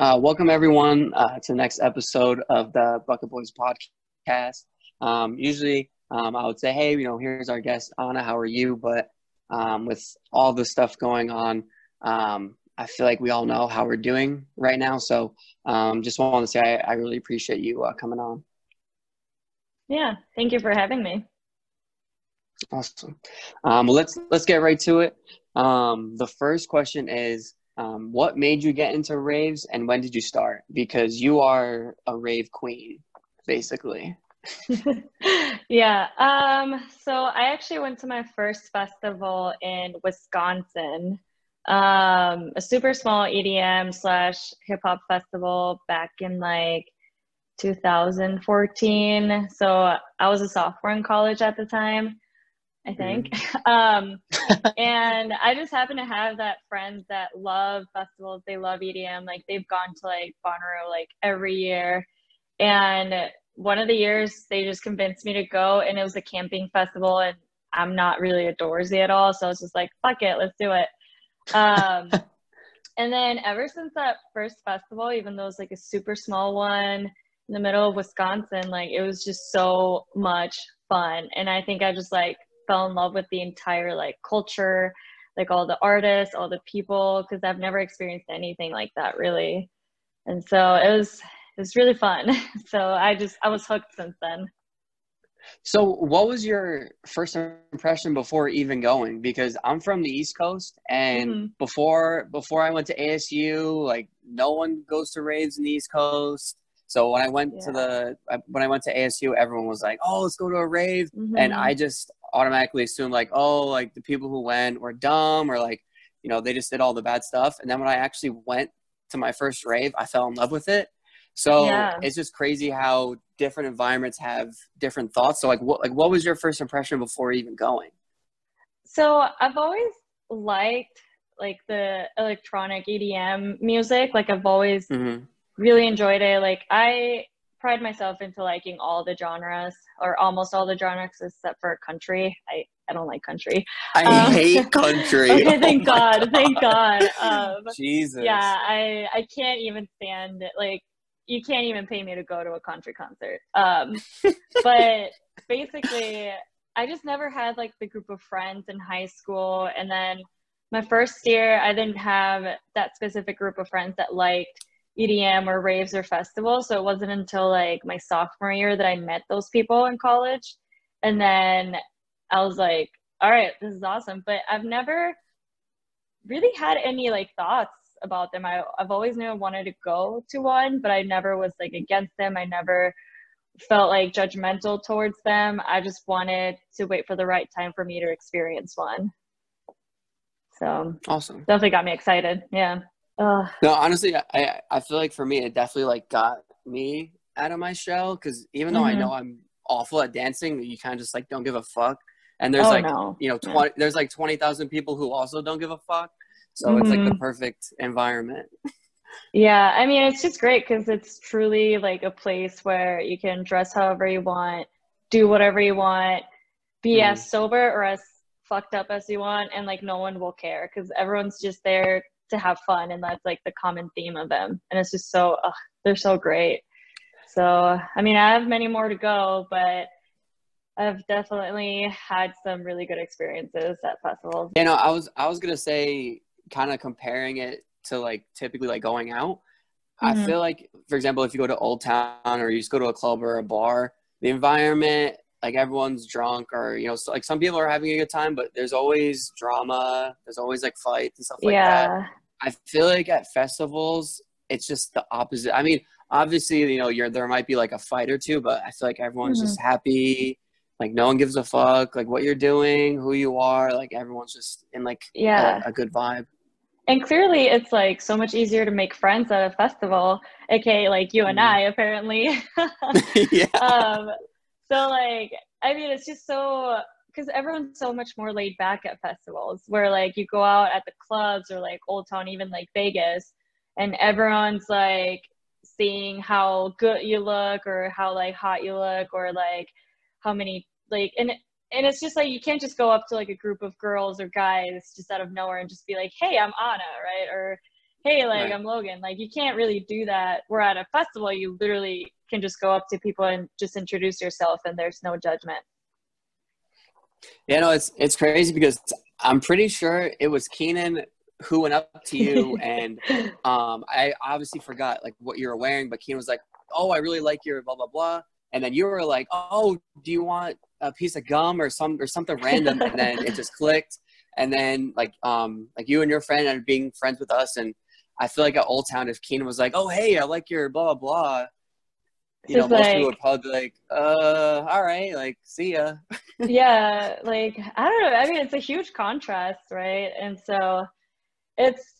Uh, welcome everyone uh, to the next episode of the Bucket Bois podcast. Um, usually, um, I would say, "Hey, you know, here's our guest, Ana. How are you?" But um, with all the stuff going on, um, I feel like we all know how we're doing right now. So, um, just want to say I, I really appreciate you uh, coming on. Yeah, thank you for having me. Awesome. Um, well, let's let's get right to it. the first question is um, what made you get into raves and when did you start? Because you are a rave queen, basically. yeah. Um, so I actually went to my first festival in Wisconsin, um, a super small EDM slash hip hop festival back in like 2014. So I was a sophomore in college at the time. I think. Mm-hmm. um, and I just happen to have that friends that love festivals. They love EDM. Like they've gone to like Bonnaroo like every year. And one of the years they just convinced me to go and it was a camping festival and I'm not really outdoorsy at all. So I was just like, fuck it, let's do it. Um, and then ever since that first festival, even though it was like a super small one in the middle of Wisconsin, like it was just so much fun. And I think I just like fell in love with the entire like culture, like all the artists, all the people, because I've never experienced anything like that really. And so it was it was really fun. So I just I was hooked since then. So what was your first impression before even going? Because I'm from the East Coast and mm-hmm. before before I went to ASU, like no one goes to raves in the East Coast. So when I went yeah. to the when I went to ASU, everyone was like, "Oh, let's go to a rave," mm-hmm. and I just automatically assume like, oh, like the people who went were dumb or like, you know, they just did all the bad stuff. And then when I actually went to my first rave, I fell in love with it. So yeah. it's just crazy how different environments have different thoughts. So like what like what was your first impression before even going? So I've always liked like the electronic EDM music. Like I've always mm-hmm. really enjoyed it. Like I pride myself into liking all the genres or almost all the genres except for country. I, I don't like country. I um, hate country. okay, thank oh God, God, Thank God. Um, Jesus. Yeah, I, I can't even stand it. Like, you can't even pay me to go to a country concert. Um, but basically, I just never had like the group of friends in high school. And then my first year, I didn't have that specific group of friends that liked EDM or raves or festivals. So it wasn't until like my sophomore year that I met those people in college. And then I was like, all right, this is awesome. But I've never really had any like thoughts about them. I, I've always knew I wanted to go to one, but I never was like against them. I never felt like judgmental towards them. I just wanted to wait for the right time for me to experience one. So awesome. Definitely got me excited. Yeah. Uh, no, honestly, I I feel like for me, it definitely like got me out of my shell because even though mm-hmm. I know I'm awful at dancing, you kind of just like don't give a fuck. And there's oh, like no. you know twenty there's like twenty thousand people who also don't give a fuck. So mm-hmm. it's like the mm-hmm. perfect environment. Yeah, I mean it's just great because it's truly like a place where you can dress however you want, do whatever you want, be mm. as sober or as fucked up as you want, and like no one will care because everyone's just there to have fun and that's like the common theme of them. And it's just so ugh, they're so great. So i mean i have many more to go but i've definitely had some really good experiences at festivals. You know i was i was gonna say kind of comparing it to like typically like going out. Mm-hmm. i feel like for example if you go to old town or you just go to a club or a bar the environment like everyone's drunk or you know so, like some people are having a good time but there's always drama there's always like fights and stuff like yeah. that I feel like at festivals, it's just the opposite. I mean, obviously, you know, you're there might be like a fight or two, but I feel like everyone's mm-hmm. just happy. Like no one gives a fuck like what you're doing, who you are. Like everyone's just in like yeah. a, a good vibe. And clearly, it's like so much easier to make friends at a festival, aka like you and mm-hmm. I, apparently. yeah. Um, so like, I mean, it's just so because everyone's so much more laid back at festivals where like you go out at the clubs or like old town even like vegas and everyone's like seeing how good you look or how like hot you look or like how many like and and it's just like you can't just go up to like a group of girls or guys just out of nowhere and just be like hey i'm ana right or hey, like Right. I'm Logan. Like you can't really do that. We're at a festival, you literally can just go up to people and just introduce yourself and there's no judgment. Yeah, no, it's it's crazy because I'm pretty sure it was Keenan who went up to you and um I obviously forgot like what you were wearing, but Keenan was like, Oh, I really like your blah blah blah. And then you were like, Oh, do you want a piece of gum or some or something random? And then it just clicked. And then like um like you and your friend are being friends with us and I feel like at Old Town if Keenan was like, Oh hey, I like your blah blah blah you know, most people like- would probably be like, uh, all right, like, see ya. yeah, like I don't know. I mean, it's a huge contrast, right? And so it's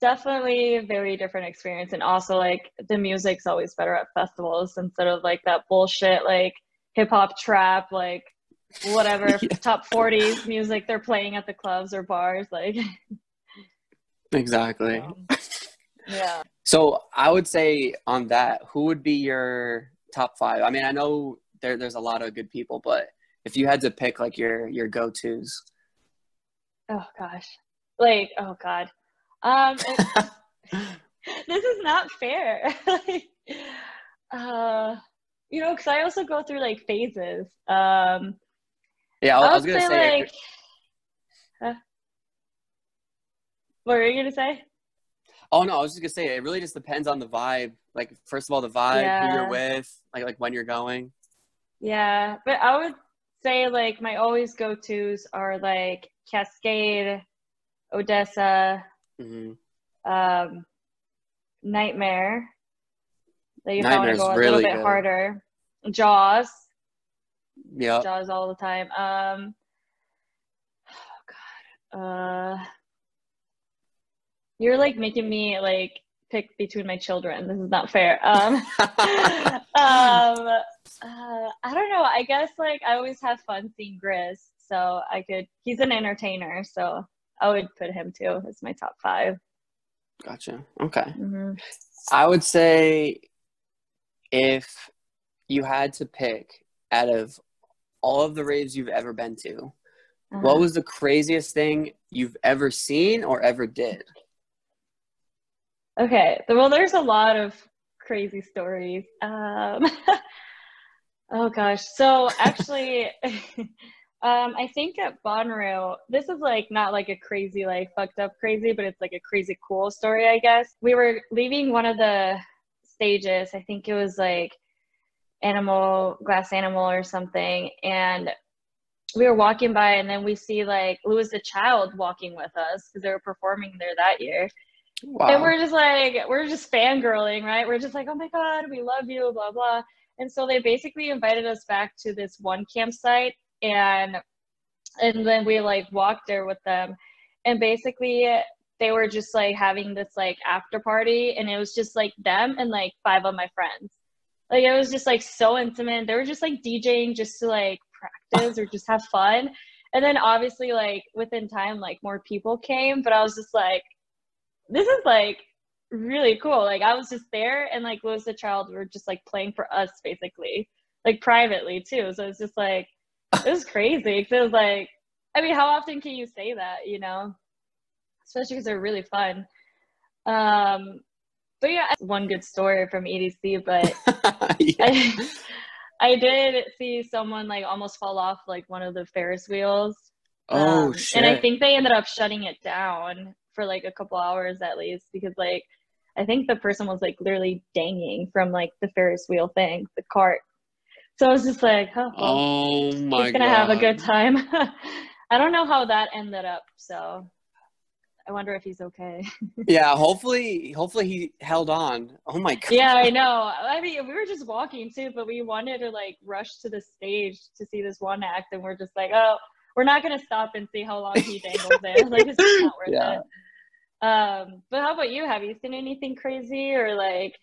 definitely a very different experience. And also, like, the music's always better at festivals instead of like that bullshit, like hip hop trap, like whatever Yeah. top 40s music they're playing at the clubs or bars. Like, Exactly. yeah. So I would say on that, who would be your top five? I mean, I know there, there's a lot of good people, but if you had to pick like your your go tos, Oh gosh. Like, oh god. Um, this is not fair. like, uh, you know, because I also go through like phases. Um, yeah, I, I was gonna say, say, like, huh? what were you gonna say? Oh no, I was just gonna say it really just depends on the vibe. Like first of all, the vibe, who you're with, like like when you're going. Yeah, but I would say like my always go tos are like Kaskade, ODESZA, hmm um, NGHTMRE. That you to go a really little bit good. harder. Jauz. Yeah, Jauz all the time. Um, oh God. Uh, you're like making me like pick between my children. This is not fair. Um, um, uh, I don't know. I guess like I always have fun seeing GRiZ, so I could. He's an entertainer, so I would put him too as my top five. gotcha. Okay, hmm I would say if you had to pick out of all of the raves you've ever been to, Uh-huh. what was the craziest thing you've ever seen or ever did? Okay. Well, there's a lot of crazy stories. Um, oh gosh. So actually, um, I think at Bonnaroo, this is like not like a crazy, like fucked up crazy, but it's like a crazy cool story, I guess. We were leaving one of the stages. I think it was like animal, glass animal or something, and we were walking by, and then we see like Louis the Child walking with us because they were performing there that year. Wow. And we're just like, we're just fangirling, right? We're just like, oh my God, we love you, blah, blah. And so they basically invited us back to this one campsite and and then we like walked there with them. And basically they were just like having this like after party and it was just like them and like five of my friends. Like it was just like so intimate. They were just like DJing just to like practice or just have fun. And then obviously like within time like more people came, but I was just like this is like really cool. Like I was just there and like Louis the Child were just like playing for us basically, like privately too. So it's just like it was crazy. 'cause it was like, I mean, how often can you say that? You know, especially because they're really fun. Um, but yeah, one good story from EDC, but yeah. I, I did see someone like almost fall off like one of the Ferris wheels. Oh Um, shit. And I think they ended up shutting it down for like a couple hours at least because like I think the person was like literally danging from like the Ferris wheel thing, the cart. So I was just like, oh, oh my he's gonna god. have a good time. I don't know how that ended up, so I wonder if he's okay. Yeah, hopefully hopefully he held on. Oh my god. yeah, I know. I mean, we were just walking too, but we wanted to like rush to the stage to see this one act, and we're just like, oh, we're not gonna stop and see how long he dangles there. Like, it's just not worth Yeah. it. Um, but how about you? Have you seen anything crazy or like,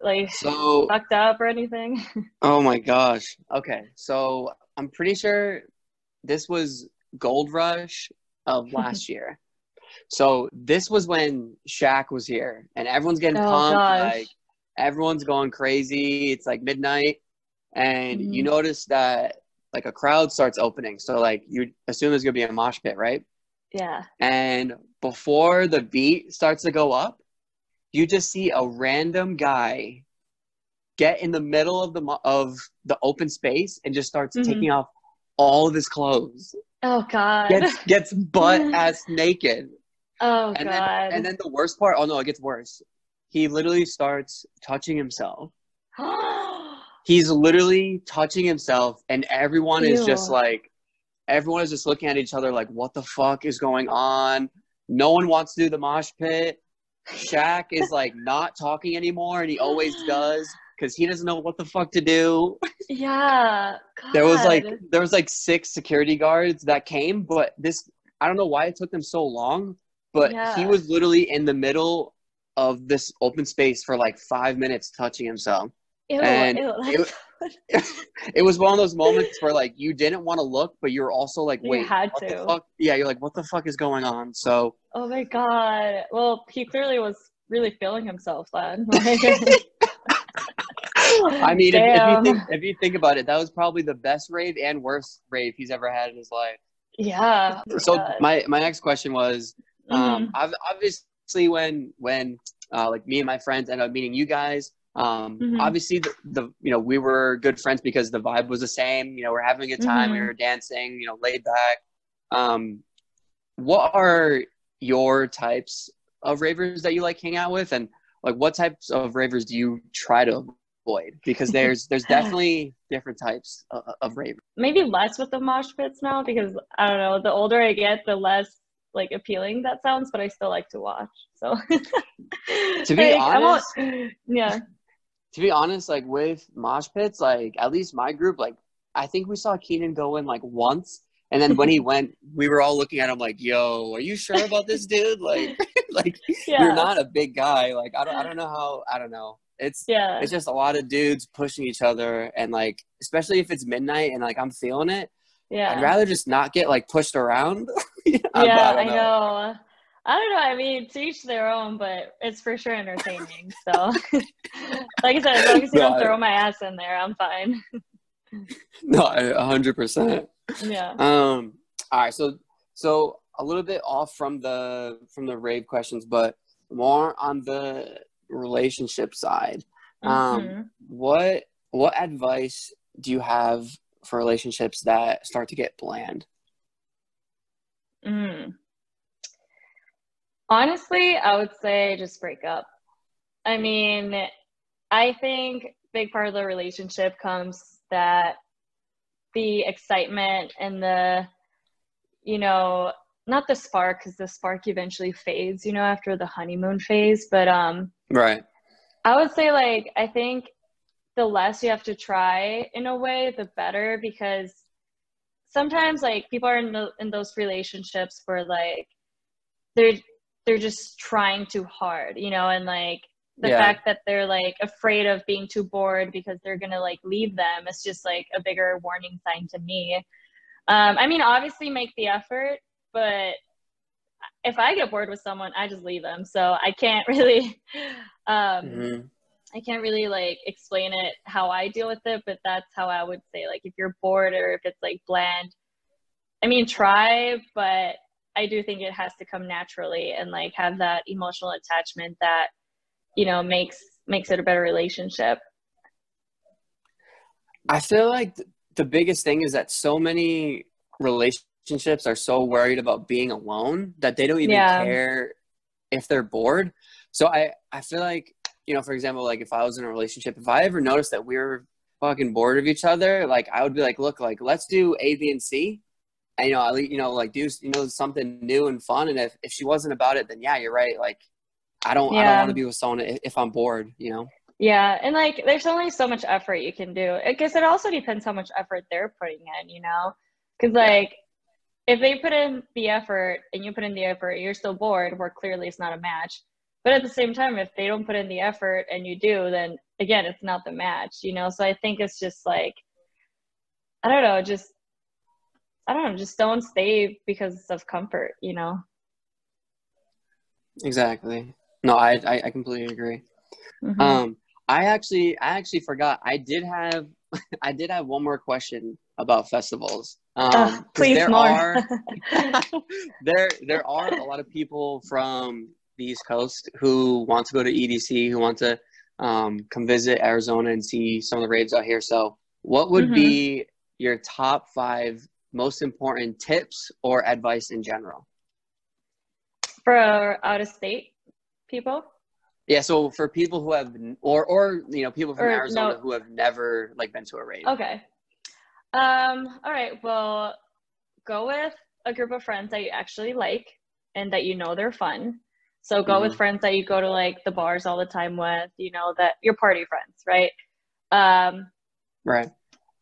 like So fucked up or anything? Oh my gosh. Okay. So I'm pretty sure this was Gold Rush of last year. So this was when Shaq was here and everyone's getting Oh, pumped. gosh. Like everyone's going crazy. It's like midnight. And you Mhm. notice that like a crowd starts opening. So like you assume there's gonna be a mosh pit, right? Yeah. And before the beat starts to go up, you just see a random guy get in the middle of the of the open space and just starts mm-hmm. taking off all of his clothes. Oh God! Gets gets butt ass naked. Oh and God! Then, and then the worst part. Oh no, it gets worse. He literally starts touching himself. He's literally touching himself, and everyone Ew. is just like, everyone is just looking at each other like, what the fuck is going on? No one wants to do the mosh pit. Shaq is like not talking anymore, and he always does because he doesn't know what the fuck to do. Yeah. God. There was like there was like six security guards that came, but this I don't know why it took them so long, but yeah. he was literally in the middle of this open space for like five minutes touching himself. Ew, and ew, it, it, was one of those moments where like you didn't want to look, but you're also like, wait, you had to. Yeah, you're like, what the fuck is going on? So. Oh my god! Well, he clearly was really feeling himself then. I mean, if, if, you think, if you think about it, that was probably the best rave and worst rave he's ever had in his life. Yeah. So God. my my next question was, um, mm-hmm. obviously when when uh, like me and my friends ended up meeting you guys, um, mm-hmm. obviously the, the you know we were good friends because the vibe was the same. You know, we're having a good time. Mm-hmm. We were dancing. You know, laid back. Um, what are your types of ravers that you like hang out with, and like what types of ravers do you try to avoid because there's there's definitely different types of, of rave. Maybe less with the mosh pits now because I don't know. The older I get, the less like appealing that sounds, but I still like to watch. So to be like, honest, yeah. To be honest, like with mosh pits, like at least my group, like I think we saw Keenan go in like once. And then when he went, we were all looking at him like, "Yo, are you sure about this dude? Like, like yeah. you're not a big guy. Like, I don't, I don't know how. I don't know. It's yeah. It's just a lot of dudes pushing each other, and like especially if it's midnight and like I'm feeling it. Yeah. I'd rather just not get like pushed around. yeah, I, I know. know. I don't know. I mean, to each their own, but it's for sure entertaining. So, like I said, as long as you no, don't throw my ass in there, I'm fine. no, a hundred percent. Yeah. Um. All right. So, so a little bit off from the from the rave questions, but more on the relationship side. Um, mm-hmm. Um, what what advice do you have for relationships that start to get bland? Mm. Honestly, I would say just break up. I mean, I think big part of the relationship comes that the excitement and the you know not the spark because the spark eventually fades you know after the honeymoon phase but um Right. I would say like I think the less you have to try in a way, the better because sometimes like people are in the, in those relationships where like they're they're just trying too hard, you know, and like the yeah. fact that they're like afraid of being too bored because they're gonna like leave them is just like a bigger warning sign to me. Um, I mean, obviously make the effort, but if I get bored with someone, I just leave them. So I can't really, um, mm-hmm. I can't really like explain it how I deal with it, but that's how I would say like if you're bored or if it's like bland, I mean try, but I do think it has to come naturally and like have that emotional attachment that you know makes makes it a better relationship. I feel like the biggest thing is that so many relationships relationships are so worried about being alone that they don't even yeah. care if they're bored. So I, I feel like, you know, for example, like if I was in a relationship, if I ever noticed that we were fucking bored of each other, like I would be like, look, like let's do A, B, and C. You know, I, you know, like do, you know, something new and fun. And if, if she wasn't about it, then yeah, you're right. Like, I don't, yeah. I don't want to be with someone if, I'm bored, you know? Yeah, and like there's only so much effort you can do. I guess it also depends how much effort they're putting in, you know? Because like if they put in the effort and you put in the effort, you're still bored, where clearly it's not a match. But at the same time, if they don't put in the effort and you do, then again, it's not the match, you know? So I think it's just like, I don't know, just, I don't know, just don't stay because of comfort, you know? Exactly. No, I, I, I completely agree. Mm-hmm. Um, I actually, I actually forgot. I did have, I did have one more question about festivals. Um, uh, please there more. are there there are a lot of people from the East Coast who want to go to EDC, who want to um, come visit Arizona and see some of the raves out here. So, what would Mhm. be your top five most important tips or advice in general? For out of state people? Yeah, so for people who have, or or you know, people from Or, Arizona no. who have never like been to a rave. Okay. Um, all right. Well, go with a group of friends that you actually like and that you know they're fun. So go with Mhm. friends that you go to like the bars all the time with, you know, that your party friends, right? Um, Right.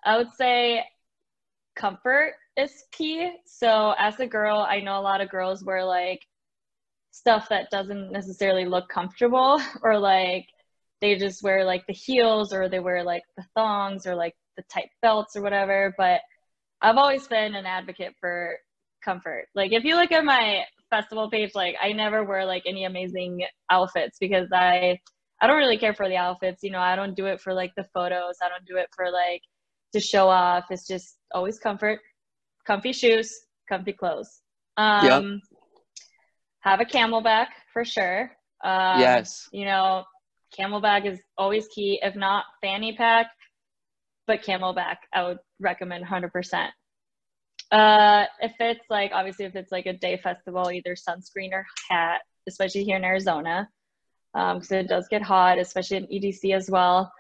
I would say comfort is key. So as a girl, I know a lot of girls wear like stuff that doesn't necessarily look comfortable or like they just wear like the heels or they wear like the thongs or like the tight belts or whatever. But I've always been an advocate for comfort. Like if you look at my festival page, like I never wear like any amazing outfits because I I don't really care for the outfits. You know, I don't do it for like the photos. I don't do it for like to show off. It's just always comfort, comfy shoes, comfy clothes. Um, Have a CamelBak for sure. Um, yes. You know, CamelBak is always key. If not, fanny pack, but CamelBak, I would recommend 100%. Uh, if it's like, obviously, if it's like a day festival, either sunscreen or hat, especially here in Arizona, because it does get hot, especially in EDC as well.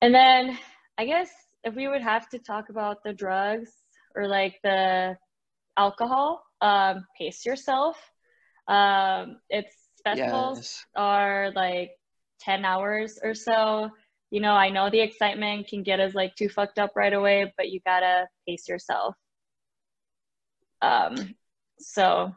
And then I guess if we would have to talk about the drugs or like the alcohol, um, pace yourself. Um, it's festivals Yes. are like 10 hours or so. You know, I know the excitement can get us like too fucked up right away, but you gotta pace yourself. Um, so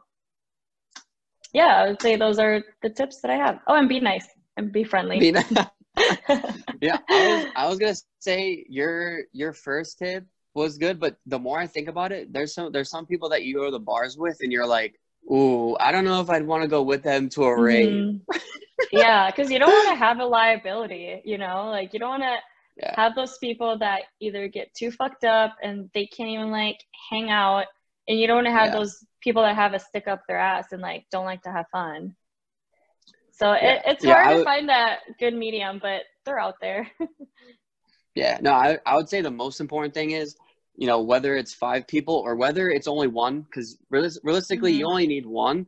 yeah, I would say those are the tips that I have. Oh, and be nice and be friendly. Be nice. yeah, I was, I was gonna say your your first tip was good, but the more I think about it, there's some there's some people that you go to the bars with, and you're like, ooh, I don't know if I'd want to go with them to a rave. Mhm. yeah, because you don't want to have a liability, you know, like you don't want to Yeah. have those people that either get too fucked up and they can't even like hang out, and you don't want to have Yeah. those people that have a stick up their ass and like don't like to have fun. So Yeah. it, it's hard to find that good medium, but they're out there. Yeah, no, I, I would say the most important thing is, you know, whether it's five people or whether it's only one, because realistically, you Mhm. only need one.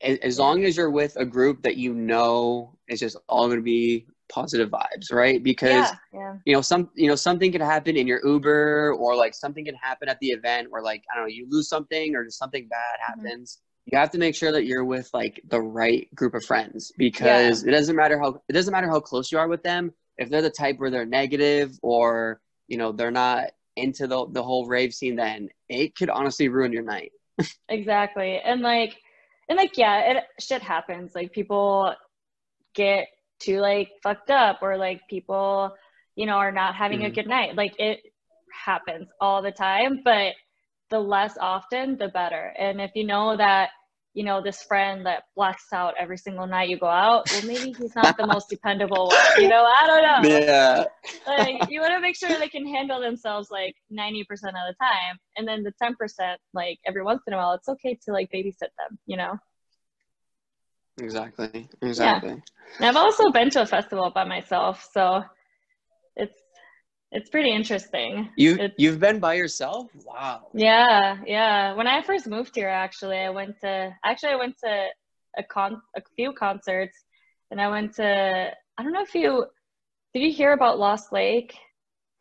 As, long as you're with a group that you know is just all going to be positive vibes, right? Because yeah, yeah, you know some you know something can happen in your Uber or like something can happen at the event or like I don't know you lose something or just something bad Mm-hmm. happens. You have to make sure that you're with like the right group of friends because it doesn't matter how it doesn't matter how close you are with them if they're the type where they're negative or you know they're not into the the whole rave scene then it could honestly ruin your night. exactly. And like, and like, yeah, it shit happens. Like people get too like fucked up, or like people, you know, are not having a Mhm. good night. Like it happens all the time, but the less often, the better. And if you know that, you know, this friend that blacks out every single night you go out, well, maybe he's not the most dependable one. You know, I don't know. Yeah. like you want to make sure they can handle themselves like 90% of the time and then the 10% like every once in a while it's okay to like babysit them you know Exactly. Exactly. and i've also been to a festival by myself so it's it's pretty interesting You It's- you've been by yourself? Wow. yeah yeah when i first moved here actually i went to actually i went to a con a few concerts and i went to i don't know if you did you hear about lost lake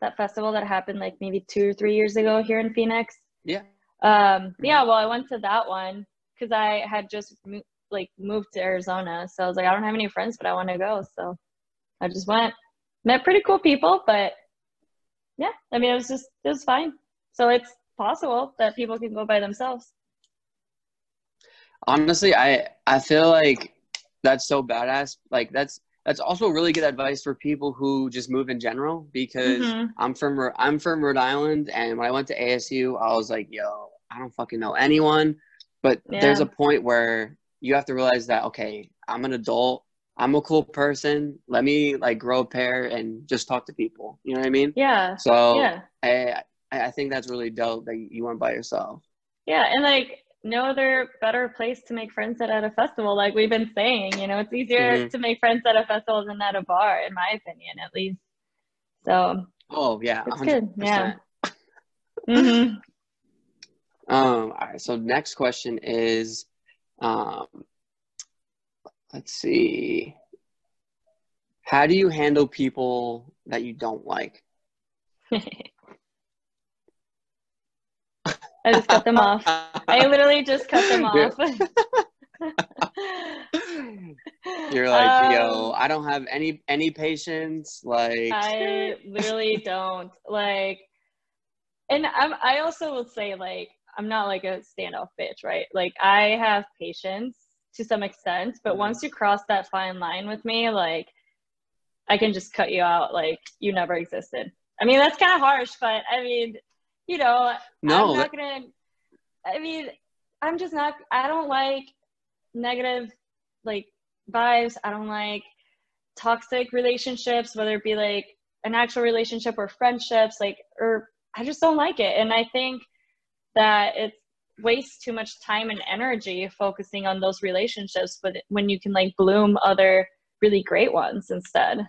that festival that happened like maybe two or three years ago here in phoenix Yeah. Um, yeah, well, I went to that one because I had just mo- like moved to Arizona, so I was like, I don't have any friends, but I want to go, so I just went. Met pretty cool people, but yeah, I mean, it was just it was fine. So it's possible that people can go by themselves. honestly i i feel like that's so badass like that's that's also really good advice for people who just move in general because Mhm. i'm from i'm from rhode island and when i went to asu i was like yo i don't fucking know anyone but there's a point where you have to realize that okay i'm an adult i'm a cool person let me like grow a pair and just talk to people you know what i mean Yeah, so yeah, I, I, think that's really dope that you went by yourself. Yeah, and like no other better place to make friends at, at a festival. Like we've been saying, you know, it's easier mm-hmm. to make friends at a festival than at a bar, in my opinion, at least. So. Oh yeah, it's 100%. good. Yeah. mm-hmm. Um. All right. So next question is, um, let's see. How do you handle people that you don't like? I just cut them off. I literally just cut them off. You're like, um, yo, I don't have any any patience. Like I literally don't. Like and I'm I also will say like I'm not like a standoff bitch, right? Like I have patience to some extent, but mm-hmm. once you cross that fine line with me, like I can just cut you out like you never existed. I mean, that's kind of harsh, but I mean, you know, no, I'm not gonna. I mean, I'm just not. I don't like negative like vibes. I don't like toxic relationships, whether it be like an actual relationship or friendships. Like, or I just don't like it, and I think that it wastes too much time and energy focusing on those relationships, but when you can like bloom other really great ones instead.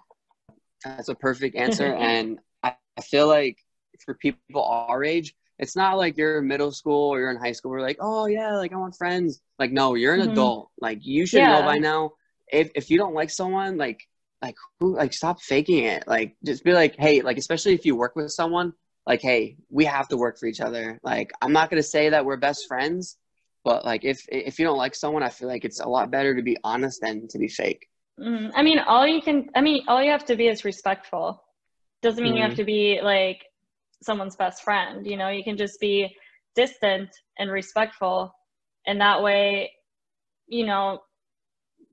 That's a perfect answer, and I, I feel like for people our age, it's not like you're in middle school or you're in high school. We're like, oh yeah, like I want friends. Like no, you're an mm-hmm. adult. Like you should yeah. know by now. If if you don't like someone, like like who like stop faking it. Like just be like, hey, like especially if you work with someone, like hey, we have to work for each other. Like I'm not gonna say that we're best friends, but like if if you don't like someone, I feel like it's a lot better to be honest than to be fake. Mm, I mean, all you can. I mean, all you have to be is respectful. Doesn't mean mm-hmm. you have mm-hmm. to be like someone's best friend you know you can just be distant and respectful and that way you know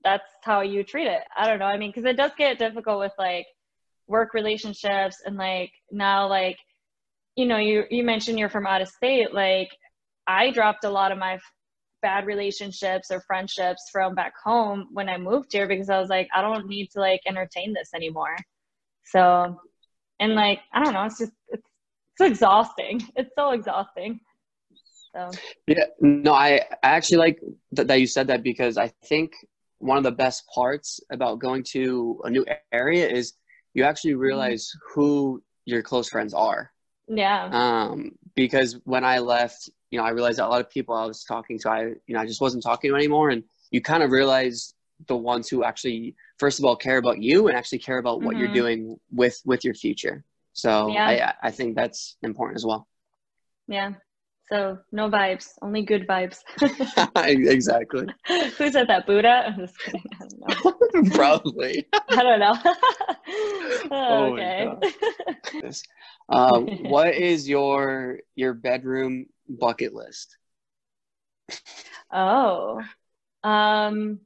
that's how you treat it i don't know i mean because it does get difficult with like work relationships and like now like you know you you mentioned you're from out of state like i dropped a lot of my bad relationships or friendships from back home when i moved here because i was like i don't need to like entertain this anymore so and like i don't know it's just it's it's exhausting. It's so exhausting. So. Yeah, no, I, I actually like th- that you said that because I think one of the best parts about going to a new area is you actually mm-hmm. realize mm-hmm. who your close friends are. Yeah. Um, because when I left, you know, I realized that a lot of people I was talking to, I, you know, I just wasn't talking to anymore. And you kind of realize the ones who actually, first of all, care about you and actually care about what mm-hmm. you're doing with, with your future. So yeah. I I think that's important as well. Yeah. So no vibes, only good vibes. exactly. Who said that? Buddha? I'm just kidding. I don't know. Probably. I don't know. oh, okay. um, what is your your bedroom bucket list? Oh, um,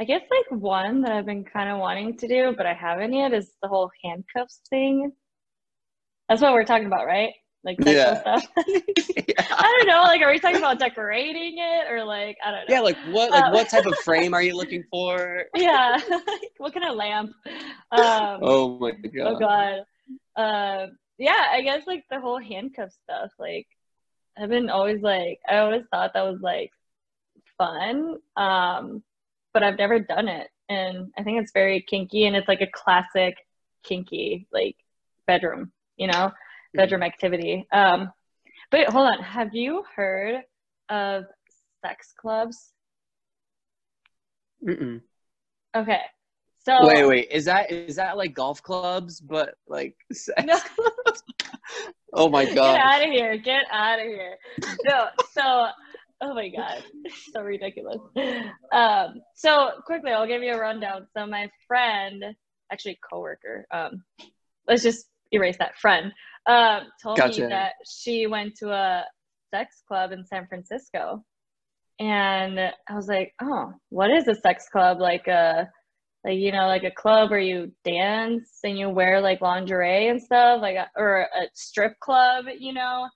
I guess like one that I've been kind of wanting to do, but I haven't yet is the whole handcuffs thing. That's what we're talking about, right? Like yeah. stuff. yeah. I don't know. Like, are we talking about decorating it or like I don't know? Yeah, like what like um, what type of frame are you looking for? Yeah, what kind of lamp? Um, oh my god. Oh god. Uh, yeah, I guess like the whole handcuff stuff. Like, I've been always like I always thought that was like fun, um, but I've never done it, and I think it's very kinky, and it's like a classic kinky like bedroom you know. Bedroom activity. Um, but hold on, have you heard of sex clubs? Mm-mm. Okay. So wait, wait, is that is that like golf clubs, but like sex no. clubs? oh my god! Get out of here! Get out of here! No, so oh my god, so ridiculous. Um, so quickly, I'll give you a rundown. So my friend, actually coworker, um, let's just erase that friend um, told gotcha. me that she went to a sex club in San Francisco, and I was like, oh, what is a sex club? Like a like you know like a club where you dance and you wear like lingerie and stuff? Like a, or a strip club you know?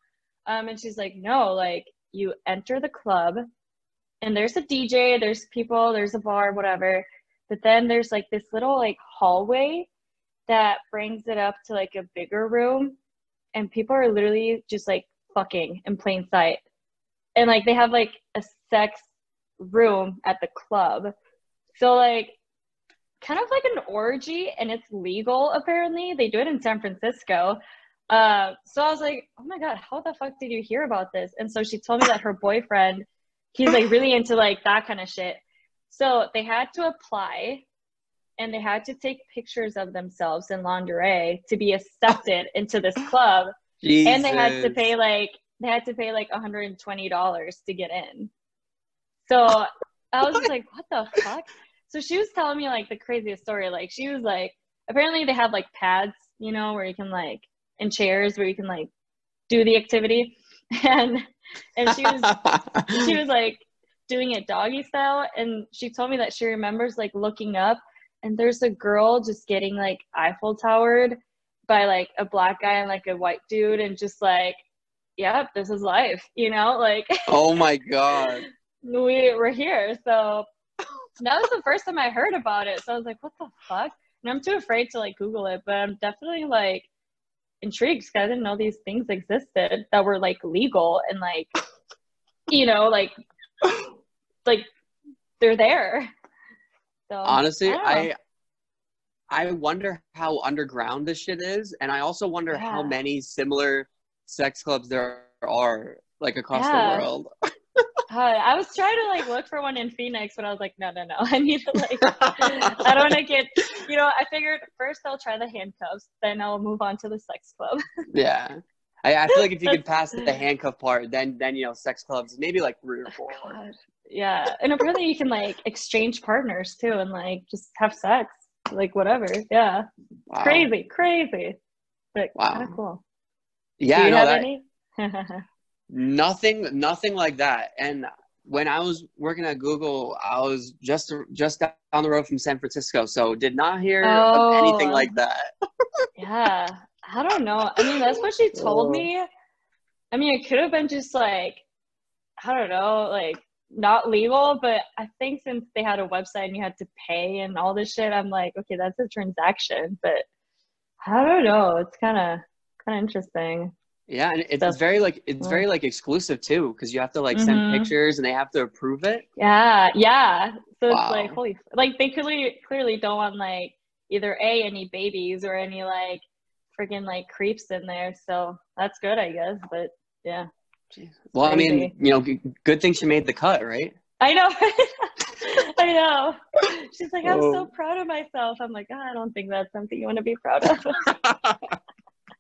Um, and she's like no like you enter the club and there's a dj there's people there's a bar whatever. But then there's like this little like hallway that brings it up to like a bigger room and people are literally just like fucking in plain sight. And like they have like a sex room at the club. So like kind of like an orgy and it's legal apparently. They do it in San Francisco. Uh, so I was like, oh my God, how the fuck did you hear about this? And so she told me that her boyfriend, he's like really into like that kind of shit. So they had to apply and they had to take pictures of themselves in lingerie to be accepted into this club. Jesus. And they had to pay like they had to pay like $120 to get in. So I was just like, what the fuck? So she was telling me like the craziest story. Like she was like, apparently they have like pads, you know, where you can like and chairs where you can like do the activity. And and she was she was like doing it doggy style and she told me that she remembers like looking up and there's a girl just getting like Eiffel Towered by like a black guy and like a white dude and just like yep this is life you know like oh my god. we were here. So that was the first time i heard about it. So i was like what the fuck? And i'm too afraid to like google it but i'm definitely like intrigued because i didn't know these things existed that were like legal and like you know like like they're there so honestly i I, I wonder how underground this shit is and i also wonder yeah. how many similar sex clubs there are like across yeah. the world. uh, I was trying to like look for one in Phoenix, but I was like, no, no, no. I need to like, I don't want to get, you know. I figured first I'll try the handcuffs, then I'll move on to the sex club. yeah, I, I, feel like if you could pass the handcuff part, then then you know, sex clubs maybe like three or four. God. Yeah, and apparently you can like exchange partners too, and like just have sex, like whatever. Yeah, wow. crazy, crazy, but wow. kind of cool. Yeah, Do you no, have that, any? nothing, nothing like that. And when I was working at Google, I was just just down the road from San Francisco, so did not hear oh. of anything like oh. that. yeah, I don't know. I mean, that's what she told me. I mean, it could have been just like I don't know, like not legal, but I think since they had a website and you had to pay and all this shit, I'm like, okay, that's a transaction. But I don't know. It's kind of kind of interesting. Yeah, and it's so, very like it's very like exclusive too because you have to like send mm-hmm. pictures and they have to approve it. Yeah, yeah. So wow. it's like holy, like they clearly clearly don't want like either a any babies or any like freaking like creeps in there. So that's good, I guess. But yeah. Well. I mean, you know, good thing she made the cut, right? I know. I know. She's like, I'm so proud of myself. I'm like, oh, I don't think that's something you want to be proud of. but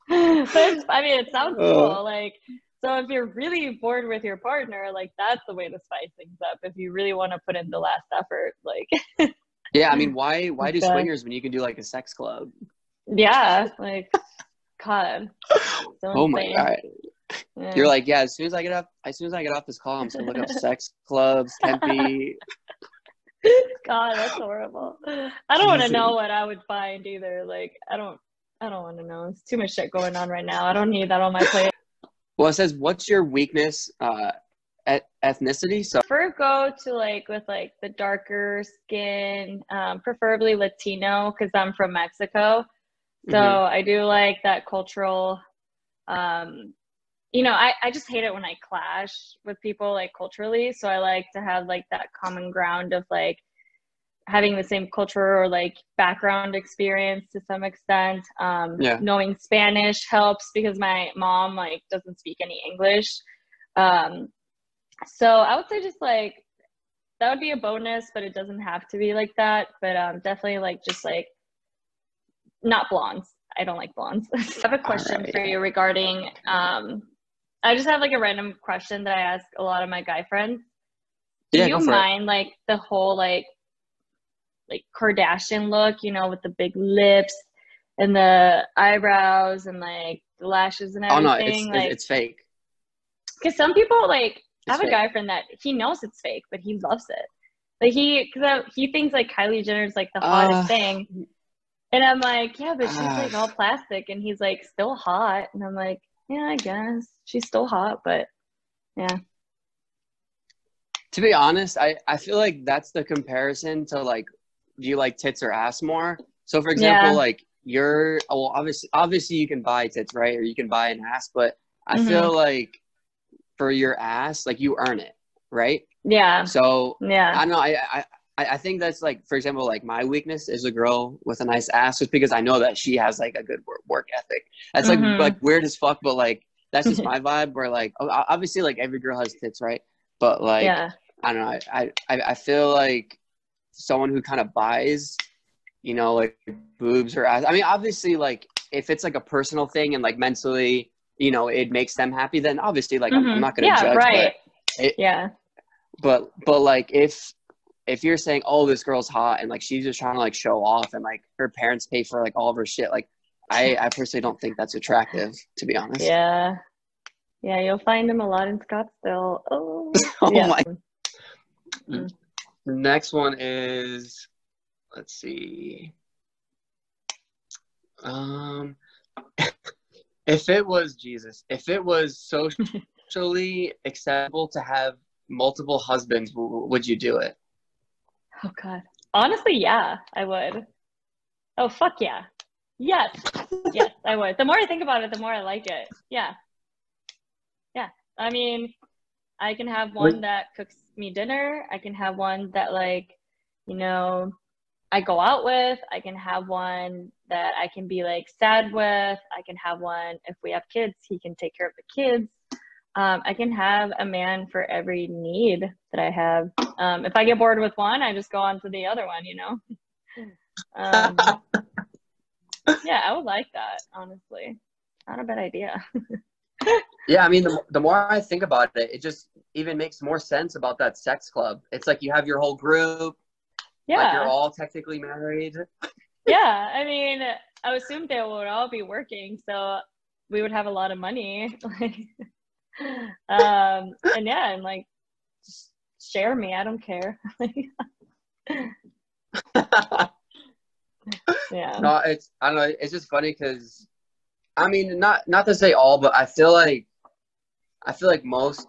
I mean, it sounds uh. cool. Like, so if you're really bored with your partner, like that's the way to spice things up. If you really want to put in the last effort, like. yeah, I mean, why why do swingers when you can do like a sex club? Yeah, like, God. So oh my god. Yeah. You're like, yeah. As soon as I get off, as soon as I get off this call, I'm just gonna look up sex clubs, Tempe. God, that's horrible. I don't want to know what I would find either. Like, I don't. I don't want to know. It's too much shit going on right now. I don't need that on my plate. Well, it says, "What's your weakness?" Uh, at ethnicity. So prefer go to like with like the darker skin, um, preferably Latino, because I'm from Mexico. So mm-hmm. I do like that cultural. Um, you know, I, I just hate it when I clash with people like culturally. So I like to have like that common ground of like having the same culture or like background experience to some extent. Um, yeah. Knowing Spanish helps because my mom like doesn't speak any English. Um, so I would say just like that would be a bonus, but it doesn't have to be like that. But um, definitely like just like not blondes. I don't like blondes. I have a question right. for you regarding. Um, I just have like a random question that I ask a lot of my guy friends. Do yeah, you mind it. like the whole like like Kardashian look, you know, with the big lips and the eyebrows and like the lashes and everything. Oh no, it's, like, it's fake. Because some people like I have fake. a guy friend that he knows it's fake, but he loves it. Like he, because he thinks like Kylie Jenner's like the hottest uh, thing, and I'm like, yeah, but she's uh, like all plastic, and he's like still hot, and I'm like, yeah, I guess she's still hot, but yeah. To be honest, I I feel like that's the comparison to like do you like tits or ass more? So for example, yeah. like you're well, obviously obviously you can buy tits, right? Or you can buy an ass, but I Mhm. feel like for your ass, like you earn it, right? Yeah. So Yeah. I don't know. I, I I I think that's like, for example, like my weakness is a girl with a nice ass, just because I know that she has like a good work, work ethic. That's like Mhm. like weird as fuck, but like that's just my vibe. Where like obviously like every girl has tits, right? But like yeah. I don't know. I I I feel like someone who kind of buys, you know, like boobs or ass. I mean, obviously, like if it's like a personal thing and like mentally, you know, it makes them happy, then obviously, like I'm, I'm Mhm. not gonna yeah, judge. right. it- yeah. But but but like if if you're saying, oh, this girl's hot and like she's just trying to like show off and like her parents pay for like all of her shit, like I I personally don't think that's attractive, to be honest. Yeah. Yeah, you'll find them a lot in Scottsdale. Oh, Oh yeah. my. Next one is, let's see. Um, if it was Jesus, if it was socially acceptable to have multiple husbands, w- would you do it? Oh God. Honestly, yeah, I would. Oh fuck yeah. Yes. yes, I would. The more I think about it, the more I like it. Yeah. Yeah. I mean, I can have one that cooks me dinner. I can have one that like, you know, I go out with. I can have one that I can be like sad with. I can have one if we have kids, he can take care of the kids. Um, I can have a man for every need that I have. Um, if I get bored with one, I just go on to the other one, you know? Um, yeah, I would like that, honestly. Not a bad idea. Yeah, I mean, the, the more I think about it, it just even makes more sense about that sex club. It's like you have your whole group, like Yeah. you're all technically married. yeah. I mean, I assumed they would all be working, so we would have a lot of money. Um, and yeah, and like, just share me. I don't care. yeah. no, it's I don't know. It's just funny because, I mean, not not to say all, but I feel like, I feel like most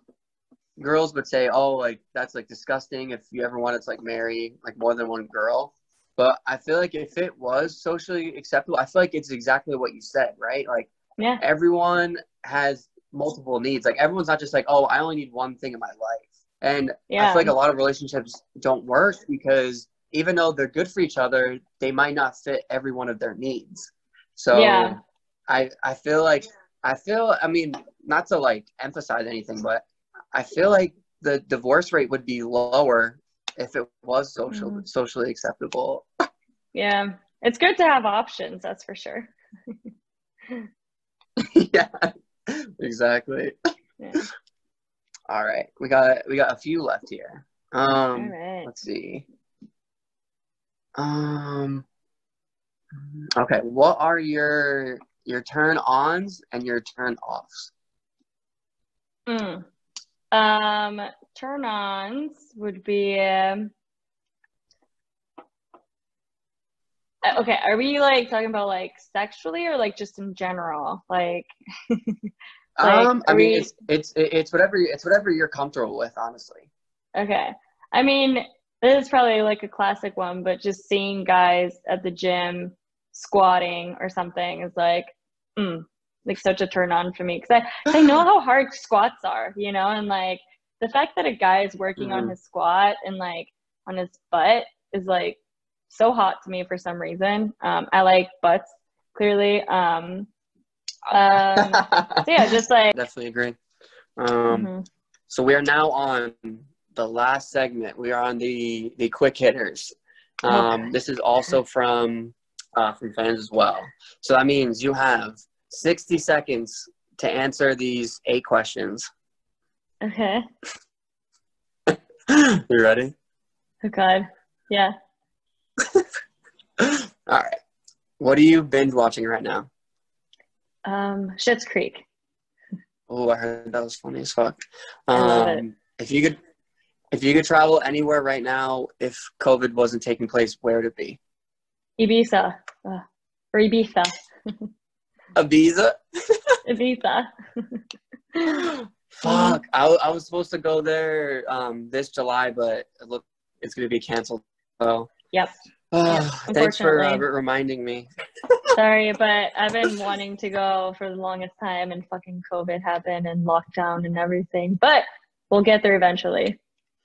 girls would say, "Oh, like that's like disgusting." If you ever wanted to like marry like more than one girl, but I feel like if it was socially acceptable, I feel like it's exactly what you said, right? Like Yeah. everyone has multiple needs. Like everyone's not just like, "Oh, I only need one thing in my life," and I feel like a lot of relationships don't work because even though they're good for each other, they might not fit every one of their needs. So Yeah. I I feel like I feel I mean not to like emphasize anything, but I feel like the divorce rate would be lower if it was social Mhm. socially acceptable. Yeah. It's good to have options, that's for sure. yeah, exactly. Yeah. All right, we got we got a few left here. Um, All right. let's see. Um. Okay, what are your your turn ons and your turn offs? Mm. Um, turn ons would be. Um, okay, are we like talking about like sexually or like just in general? Like, Like, um, I mean, we- it's it's it's whatever it's whatever you're comfortable with, honestly. okay. I mean, this is probably like a classic one, but just seeing guys at the gym squatting or something is like, mm, like such a turn on for me because I, I know how hard squats are, you know, and like the fact that a guy is working on Mhm. his squat and like on his butt is like so hot to me for some reason. Um, I like butts clearly. Um, um, so yeah, just like definitely agree. Um, mhm. so we are now on the last segment. We are on the the quick hitters. Um, Okay. This is also from uh, from fans as well. So that means you have 60 seconds to answer these eight questions. okay. you ready? Oh God, yeah. All right. What are you binge watching right now? Um, Schitt's Creek. Oh, I heard that was funny as fuck. I love it. Um, If you could, if you could travel anywhere right now, if COVID wasn't taking place, where would it be? Ibiza. Uh, or Ibiza. Ibiza. Ibiza. Fuck. I, I was supposed to go there um, this July, but it look it's gonna be canceled. So Yep. Oh, thanks for uh, reminding me. Sorry, but I've been wanting to go for the longest time, and fucking COVID happened and lockdown and everything. But we'll get there eventually.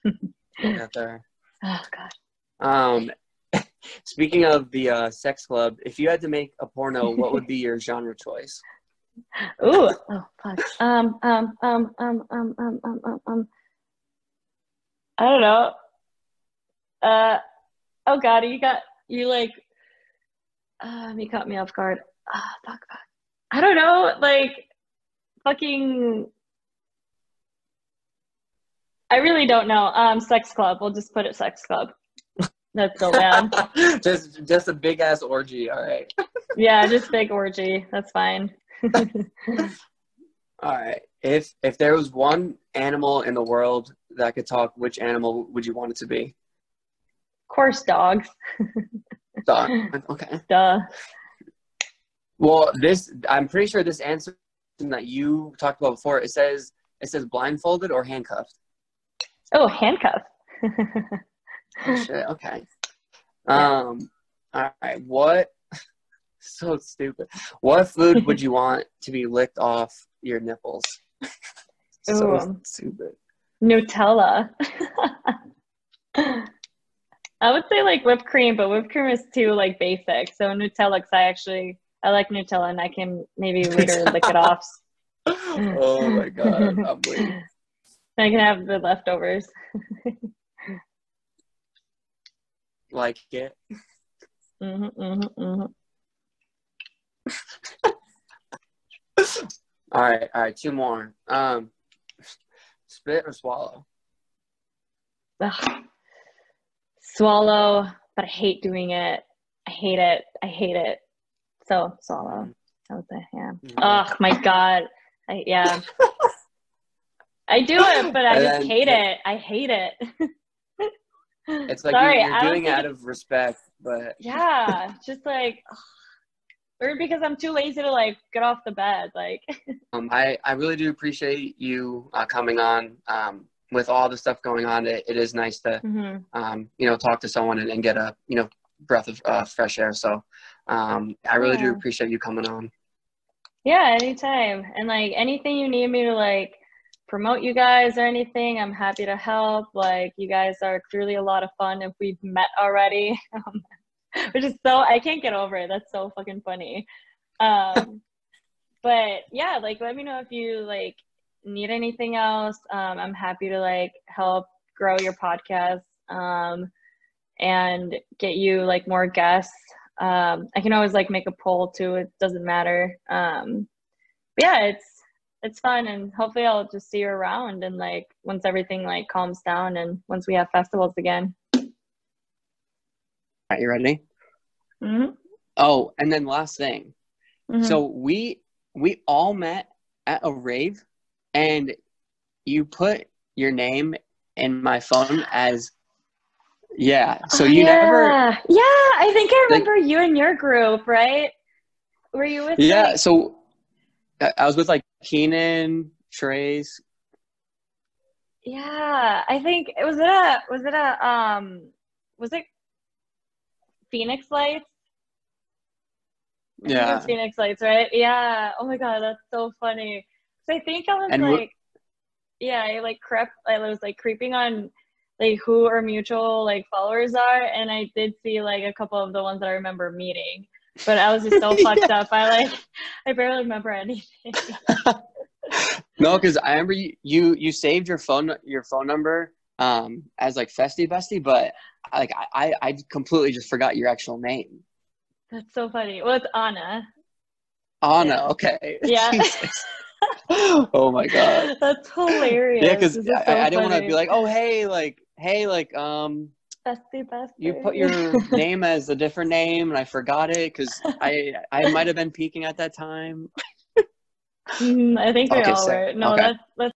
we'll get there. Oh god. Um, speaking of the uh, sex club, if you had to make a porno, what would be your genre choice? Ooh, oh fuck. Um, um, um, um, um, um, um, um, um. I don't know. Uh oh god, you got you like. Um, you caught me off guard. Oh, fuck, fuck. I don't know, like, fucking. I really don't know. Um, sex club. We'll just put it sex club. That's so bad. just, just a big ass orgy. All right. yeah, just big orgy. That's fine. All right. If if there was one animal in the world that could talk, which animal would you want it to be? Of course, dogs. Dog. Okay. Duh. Well, this I'm pretty sure this answer that you talked about before. It says it says blindfolded or handcuffed. Oh, handcuffed. oh, shit. Okay. Um. All right. What? so stupid. What food would you want to be licked off your nipples? so Ooh. stupid. Nutella. I would say like whipped cream, but whipped cream is too like basic. So Nutella, cause I actually I like Nutella, and I can maybe later lick it off. oh my god, I'm waiting. I can have the leftovers. like it. Mm-hmm, mm-hmm, mm-hmm. all right, all right, two more. Um, spit or swallow? Ugh. Swallow, but I hate doing it. I hate it. I hate it. So swallow. I would say, yeah. Mm-hmm. Oh my god. I, yeah. I do it, but I and just then, hate it. I hate it. it's like Sorry, you're, you're doing it out of respect, but yeah, just like. Ugh or because I'm too lazy to like get off the bed. Like, um, I I really do appreciate you uh, coming on. Um, with all the stuff going on, it, it is nice to mm-hmm. um, you know talk to someone and, and, get a you know breath of uh, fresh air. So um, I really yeah. do appreciate you coming on. Yeah, anytime. And like anything you need me to like promote you guys or anything, I'm happy to help. Like you guys are clearly a lot of fun if we've met already. Um, which is so I can't get over it. That's so fucking funny. Um, but yeah, like let me know if you like need anything else. Um, I'm happy to like help grow your podcast um, and get you like more guests. Um, I can always like make a poll too. It doesn't matter. Um, but yeah, it's it's fun and hopefully I'll just see you around and like once everything like calms down and once we have festivals again. Are you ready? Mm-hmm. Oh, and then last thing. Mm-hmm. So we we all met at a rave, and you put your name in my phone as yeah. So you yeah. never Yeah, I think I remember like, you and your group, right? Were you with Yeah, like, so I was with like Keenan, Trace. Yeah, I think it was it a was it a um was it Phoenix Lights? Yeah. Phoenix Lights, right? Yeah. Oh my god, that's so funny. So I think I was and like, yeah, I like crept. I was like creeping on like who our mutual like followers are, and I did see like a couple of the ones that I remember meeting. But I was just so fucked up. I like, I barely remember anything. no, because I remember you, you you saved your phone your phone number um as like Festy Bestie, but like I I completely just forgot your actual name. That's so funny. Well, it's Ana. Ana, yeah. okay. Yeah. oh my god. That's hilarious. Yeah, because so I, I, didn't want to be like, oh hey, like hey, like um. Bestie, bestie. You put your name as a different name, and I forgot it because I I might have been peaking at that time. Mm, I think we okay, all so, were. No, okay. that's that's